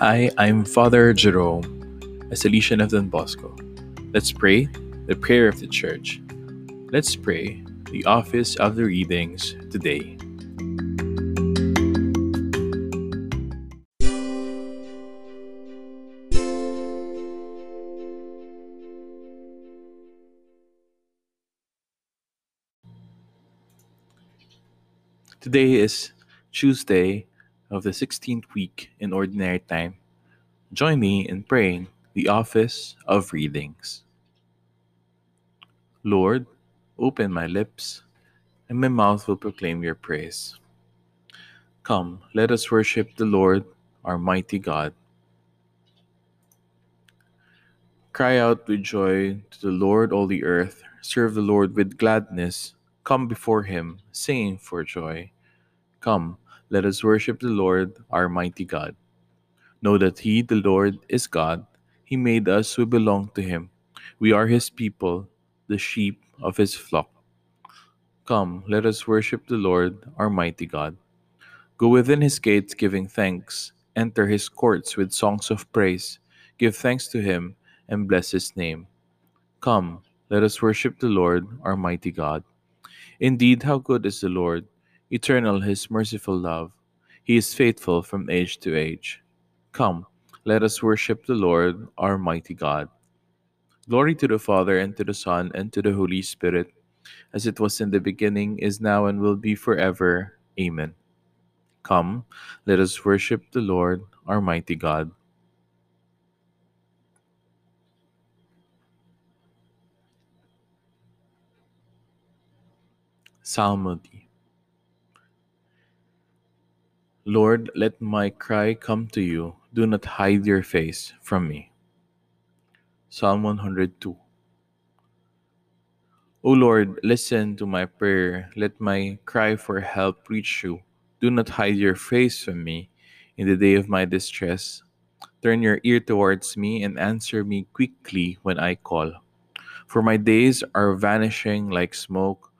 Hi, I'm Father Jerome, a Salesian of Don Bosco. Let's pray the prayer of the Church. Let's pray the office of the readings today. Today is Tuesday of the 16th week in Ordinary Time. Join me in praying the office of readings. Lord, open my lips, and my mouth will proclaim your praise. Come, let us worship the Lord, our mighty God. Cry out with joy to the Lord, all the earth. Serve the Lord with gladness. Come before him, singing for joy. Come, let us worship the Lord, our mighty God. Know that He, the Lord, is God. He made us who belong to Him. We are His people, the sheep of His flock. Come, let us worship the Lord, our mighty God. Go within His gates giving thanks. Enter His courts with songs of praise. Give thanks to Him and bless His name. Come, let us worship the Lord, our mighty God. Indeed, how good is the Lord! Eternal His merciful love. He is faithful from age to age. Come, let us worship the Lord, our mighty God. Glory to the Father, and to the Son, and to the Holy Spirit, as it was in the beginning, is now, and will be forever. Amen. Come, let us worship the Lord, our mighty God. Psalmody. Lord, let my cry come to you. Do not hide your face from me. Psalm 102. O Lord, listen to my prayer. Let my cry for help reach you. Do not hide your face from me in the day of my distress. Turn your ear towards me and answer me quickly when I call. For my days are vanishing like smoke,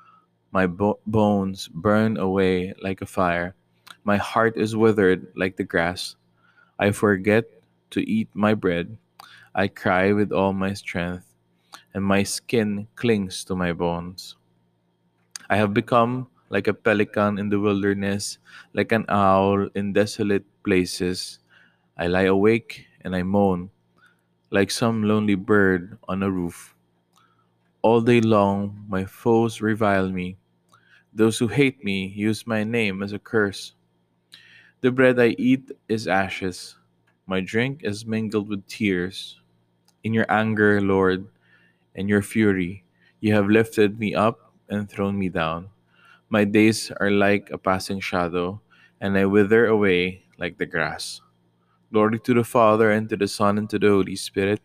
my bo- bones burn away like a fire. My heart is withered like the grass. I forget to eat my bread. I cry with all my strength, and my skin clings to my bones. I have become like a pelican in the wilderness, like an owl in desolate places. I lie awake and I moan, like some lonely bird on a roof. All day long, my foes revile me. Those who hate me use my name as a curse. The bread I eat is ashes, my drink is mingled with tears. In your anger, Lord, and your fury, you have lifted me up and thrown me down. My days are like a passing shadow, and I wither away like the grass. Glory to the Father, and to the Son, and to the Holy Spirit,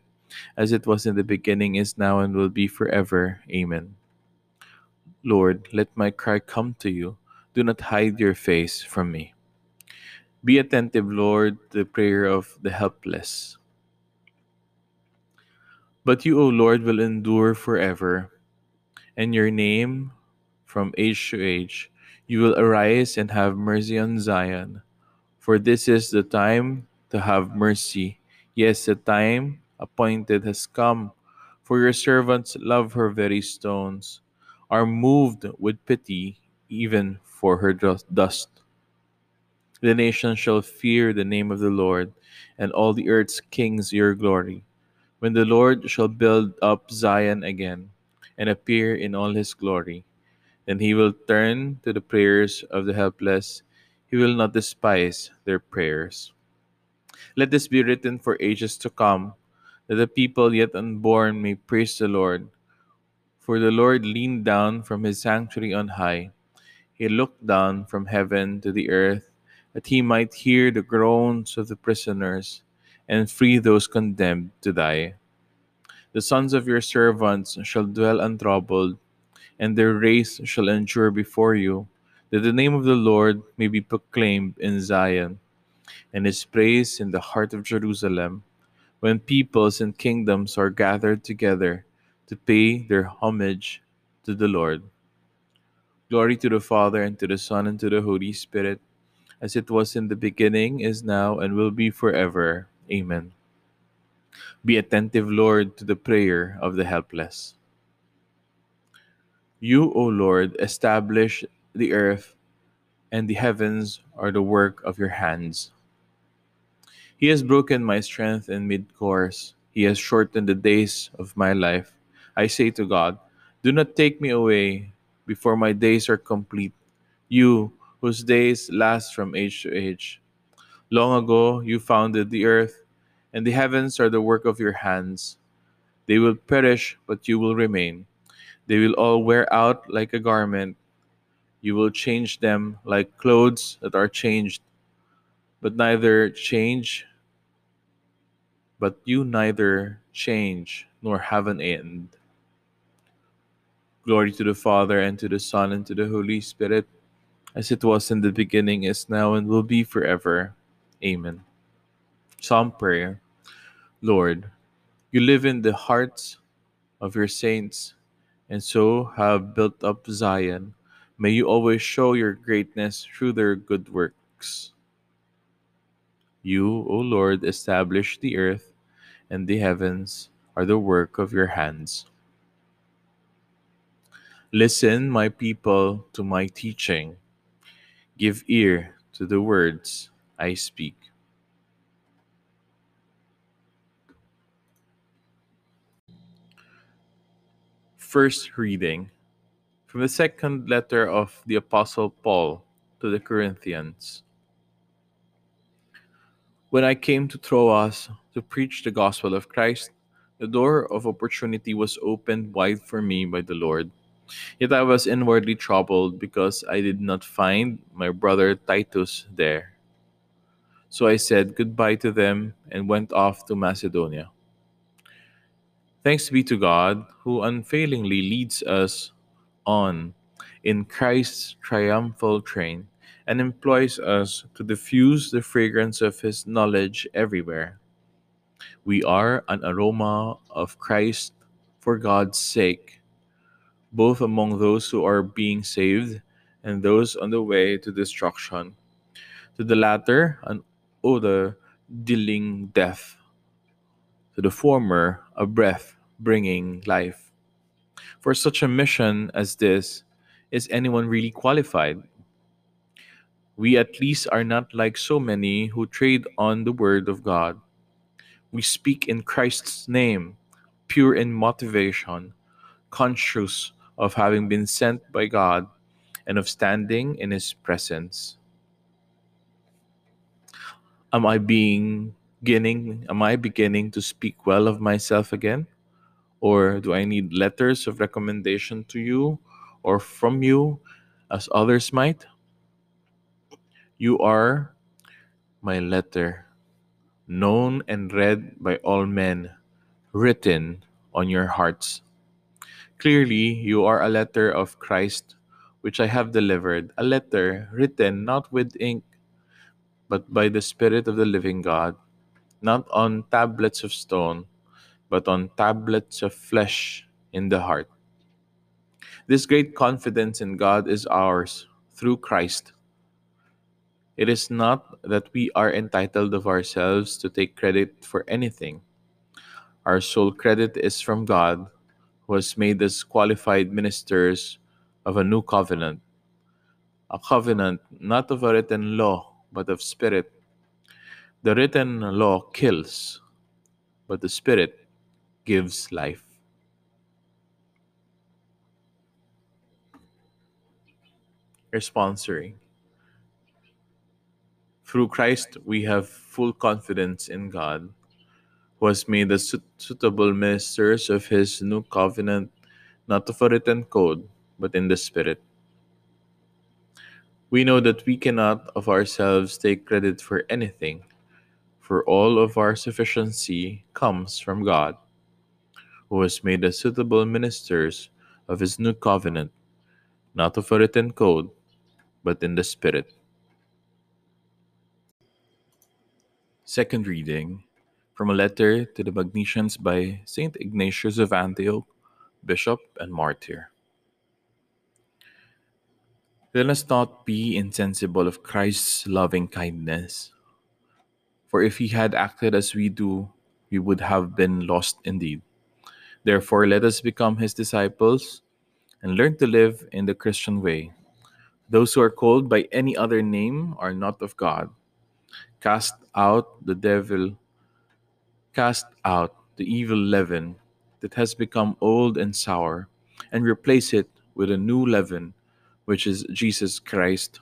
as it was in the beginning, is now, and will be forever. Amen. Lord, let my cry come to you. Do not hide your face from me. Be attentive, Lord, to the prayer of the helpless. But you, O Lord, will endure forever, and your name from age to age. You will arise and have mercy on Zion. For this is the time to have mercy. Yes, the time appointed has come. For your servants love her very stones, are moved with pity even for her dust. The nations shall fear the name of the Lord, and all the earth's kings your glory. When the Lord shall build up Zion again and appear in all his glory, then he will turn to the prayers of the helpless. He will not despise their prayers. Let this be written for ages to come, that the people yet unborn may praise the Lord. For the Lord leaned down from his sanctuary on high. He looked down from heaven to the earth, that he might hear the groans of the prisoners and free those condemned to die. The sons of your servants shall dwell untroubled and their race shall endure before you, that the name of the Lord may be proclaimed in Zion, and his praise in the heart of Jerusalem, when peoples and kingdoms are gathered together to pay their homage to the Lord. Glory to the Father, and to the Son, and to the Holy Spirit, as it was in the beginning, is now, and will be forever. Amen. Be attentive, Lord, to the prayer of the helpless. You, O Lord, establish the earth, and the heavens are the work of your hands. He has broken my strength in mid course. He has shortened the days of my life. I say to God, Do not take me away before my days are complete. You, whose days last from age to age. Long ago you founded the earth, and the heavens are the work of your hands. They will perish, but you will remain. They will all wear out like a garment. You will change them like clothes that are changed, but neither change, but you neither change nor have an end. Glory to the Father, and to the Son, and to the Holy Spirit, as it was in the beginning, is now, and will be forever. Amen. Psalm Prayer Lord, you live in the hearts of your saints, and so have built up Zion. May you always show your greatness through their good works. You, O Lord, establish the earth, and the heavens are the work of your hands. Listen, my people, to my teaching. Give ear to the words I speak. First reading from the second letter of the Apostle Paul to the Corinthians. When I came to Troas to preach the gospel of Christ, the door of opportunity was opened wide for me by the Lord. Yet I was inwardly troubled because I did not find my brother Titus there. So I said goodbye to them and went off to Macedonia. Thanks be to God, who unfailingly leads us on in Christ's triumphal train and employs us to diffuse the fragrance of his knowledge everywhere. We are an aroma of Christ for God's sake, both among those who are being saved and those on the way to destruction. To the latter, an odor dealing death, to the former, a breath bringing life. For such a mission as this, is anyone really qualified? We at least are not like so many who trade on the word of God. We speak in Christ's name, pure in motivation, conscious of having been sent by God and of standing in His presence. Am I being beginning am I beginning to speak well of myself again? Or do I need letters of recommendation to you or from you as others might? You are my letter, known and read by all men, written on your hearts. Clearly, you are a letter of Christ, which I have delivered, a letter written not with ink, but by the Spirit of the living God, not on tablets of stone, but on tablets of flesh in the heart. This great confidence in God is ours through Christ. It is not that we are entitled of ourselves to take credit for anything. Our sole credit is from God, who has made us qualified ministers of a new covenant, a covenant not of a written law, but of spirit. The written law kills, but the spirit gives life. Responsory. Through Christ, we have full confidence in God, who has made suit- suitable ministers of His new covenant, not of a written code, but in the Spirit. We know that we cannot of ourselves take credit for anything, for all of our sufficiency comes from God, who has made us suitable ministers of His new covenant, not of a written code, but in the Spirit. Second reading from a letter to the Magnesians by Saint Ignatius of Antioch, Bishop and Martyr. Let us not be insensible of Christ's loving kindness. For if he had acted as we do, we would have been lost indeed. Therefore, let us become his disciples and learn to live in the Christian way. Those who are called by any other name are not of God. Cast out the devil, cast out the evil leaven that has become old and sour, and replace it with a new leaven, which is Jesus Christ.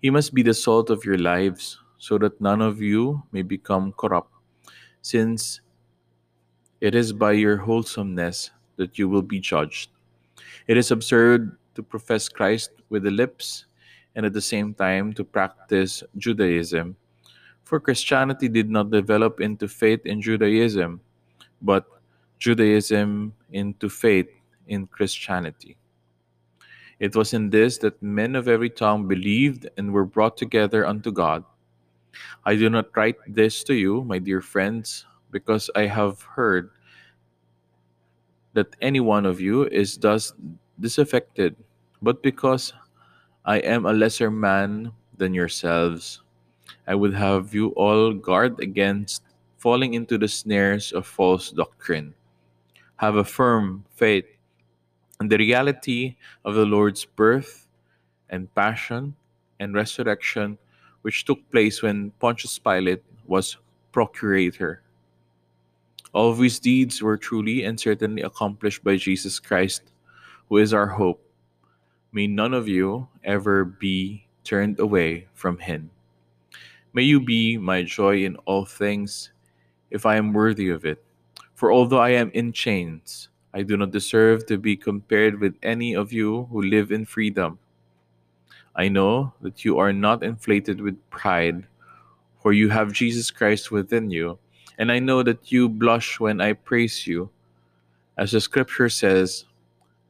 He must be the salt of your lives, so that none of you may become corrupt, since it is by your wholesomeness that you will be judged. It is absurd to profess Christ with the lips and at the same time to practice Judaism. For Christianity did not develop into faith in Judaism, but Judaism into faith in Christianity. It was in this that men of every tongue believed and were brought together unto God. I do not write this to you, my dear friends, because I have heard that any one of you is thus disaffected, but because I am a lesser man than yourselves. I would have you all guard against falling into the snares of false doctrine. Have a firm faith in the reality of the Lord's birth and passion and resurrection, which took place when Pontius Pilate was procurator. All of these deeds were truly and certainly accomplished by Jesus Christ, who is our hope. May none of you ever be turned away from him. May you be my joy in all things, if I am worthy of it. For although I am in chains, I do not deserve to be compared with any of you who live in freedom. I know that you are not inflated with pride, for you have Jesus Christ within you, and I know that you blush when I praise you. As the scripture says,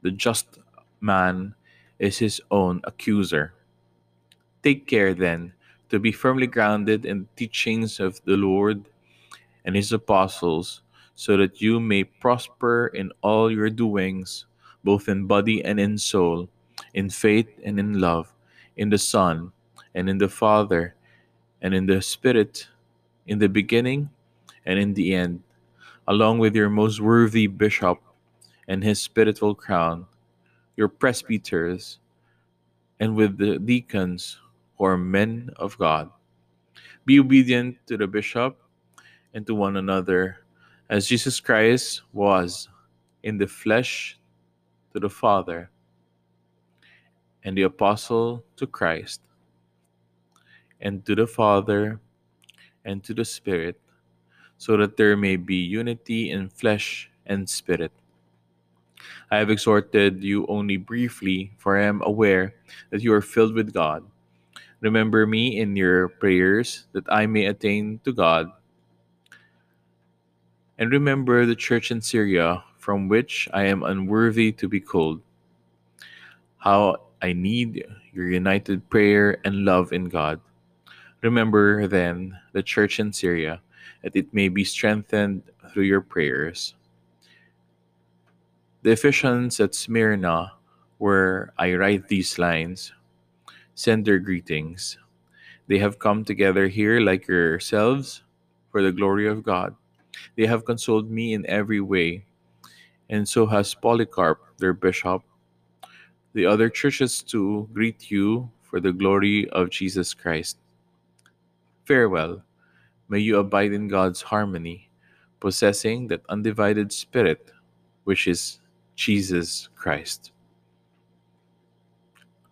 the just man is his own accuser. Take care, then, to be firmly grounded in the teachings of the Lord and his apostles, so that you may prosper in all your doings, both in body and in soul, in faith and in love, in the Son and in the Father, and in the Spirit, in the beginning and in the end, along with your most worthy bishop and his spiritual crown, your presbyters, and with the deacons are men of God. Be obedient to the bishop and to one another, as Jesus Christ was in the flesh to the Father, and the apostle to Christ, and to the Father, and to the Spirit, so that there may be unity in flesh and spirit. I have exhorted you only briefly, for I am aware that you are filled with God. Remember me in your prayers, that I may attain to God and remember the church in Syria, from which I am unworthy to be called. How I need your united prayer and love in God. Remember then the church in Syria, that it may be strengthened through your prayers. The Ephesians at Smyrna, where I write these lines, send their greetings. They have come together here like yourselves for the glory of God. They have consoled me in every way, and so has Polycarp, their bishop. The other churches too greet you for the glory of Jesus Christ. Farewell. May you abide in God's harmony, possessing that undivided spirit which is Jesus Christ.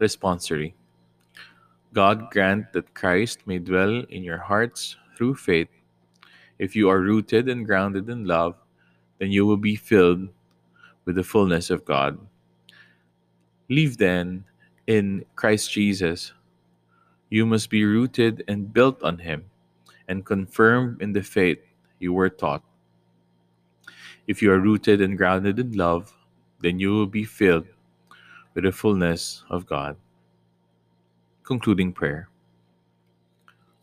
Responsory God grant that Christ may dwell in your hearts through faith if you are rooted and grounded in love, then you will be filled with the fullness of God. Live then in Christ Jesus. You must be rooted and built on Him and confirmed in the faith you were taught. If you are rooted and grounded in love, then you will be filled with the fullness of God. Concluding prayer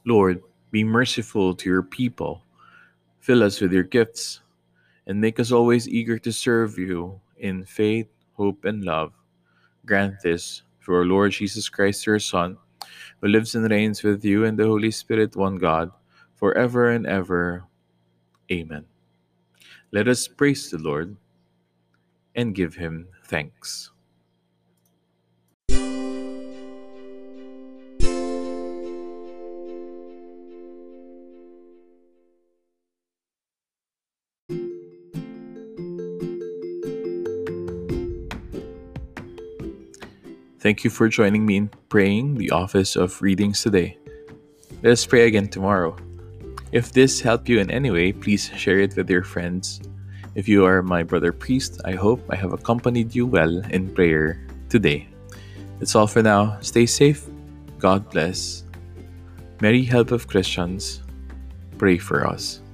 Lord, be merciful to your people Fill us with your gifts and make us always eager to serve you in faith, hope, and love. Grant this through our Lord Jesus Christ, your Son, who lives and reigns with you and the Holy Spirit, one God, forever and ever. Amen. Let us praise the Lord and give him thanks. Thank you for joining me in praying the office of readings today. Let us pray again tomorrow. If this helped you in any way, please share it with your friends. If you are my brother priest, I hope I have accompanied you well in prayer today. That's all for now. Stay safe. God bless. Mary, help of Christians, pray for us.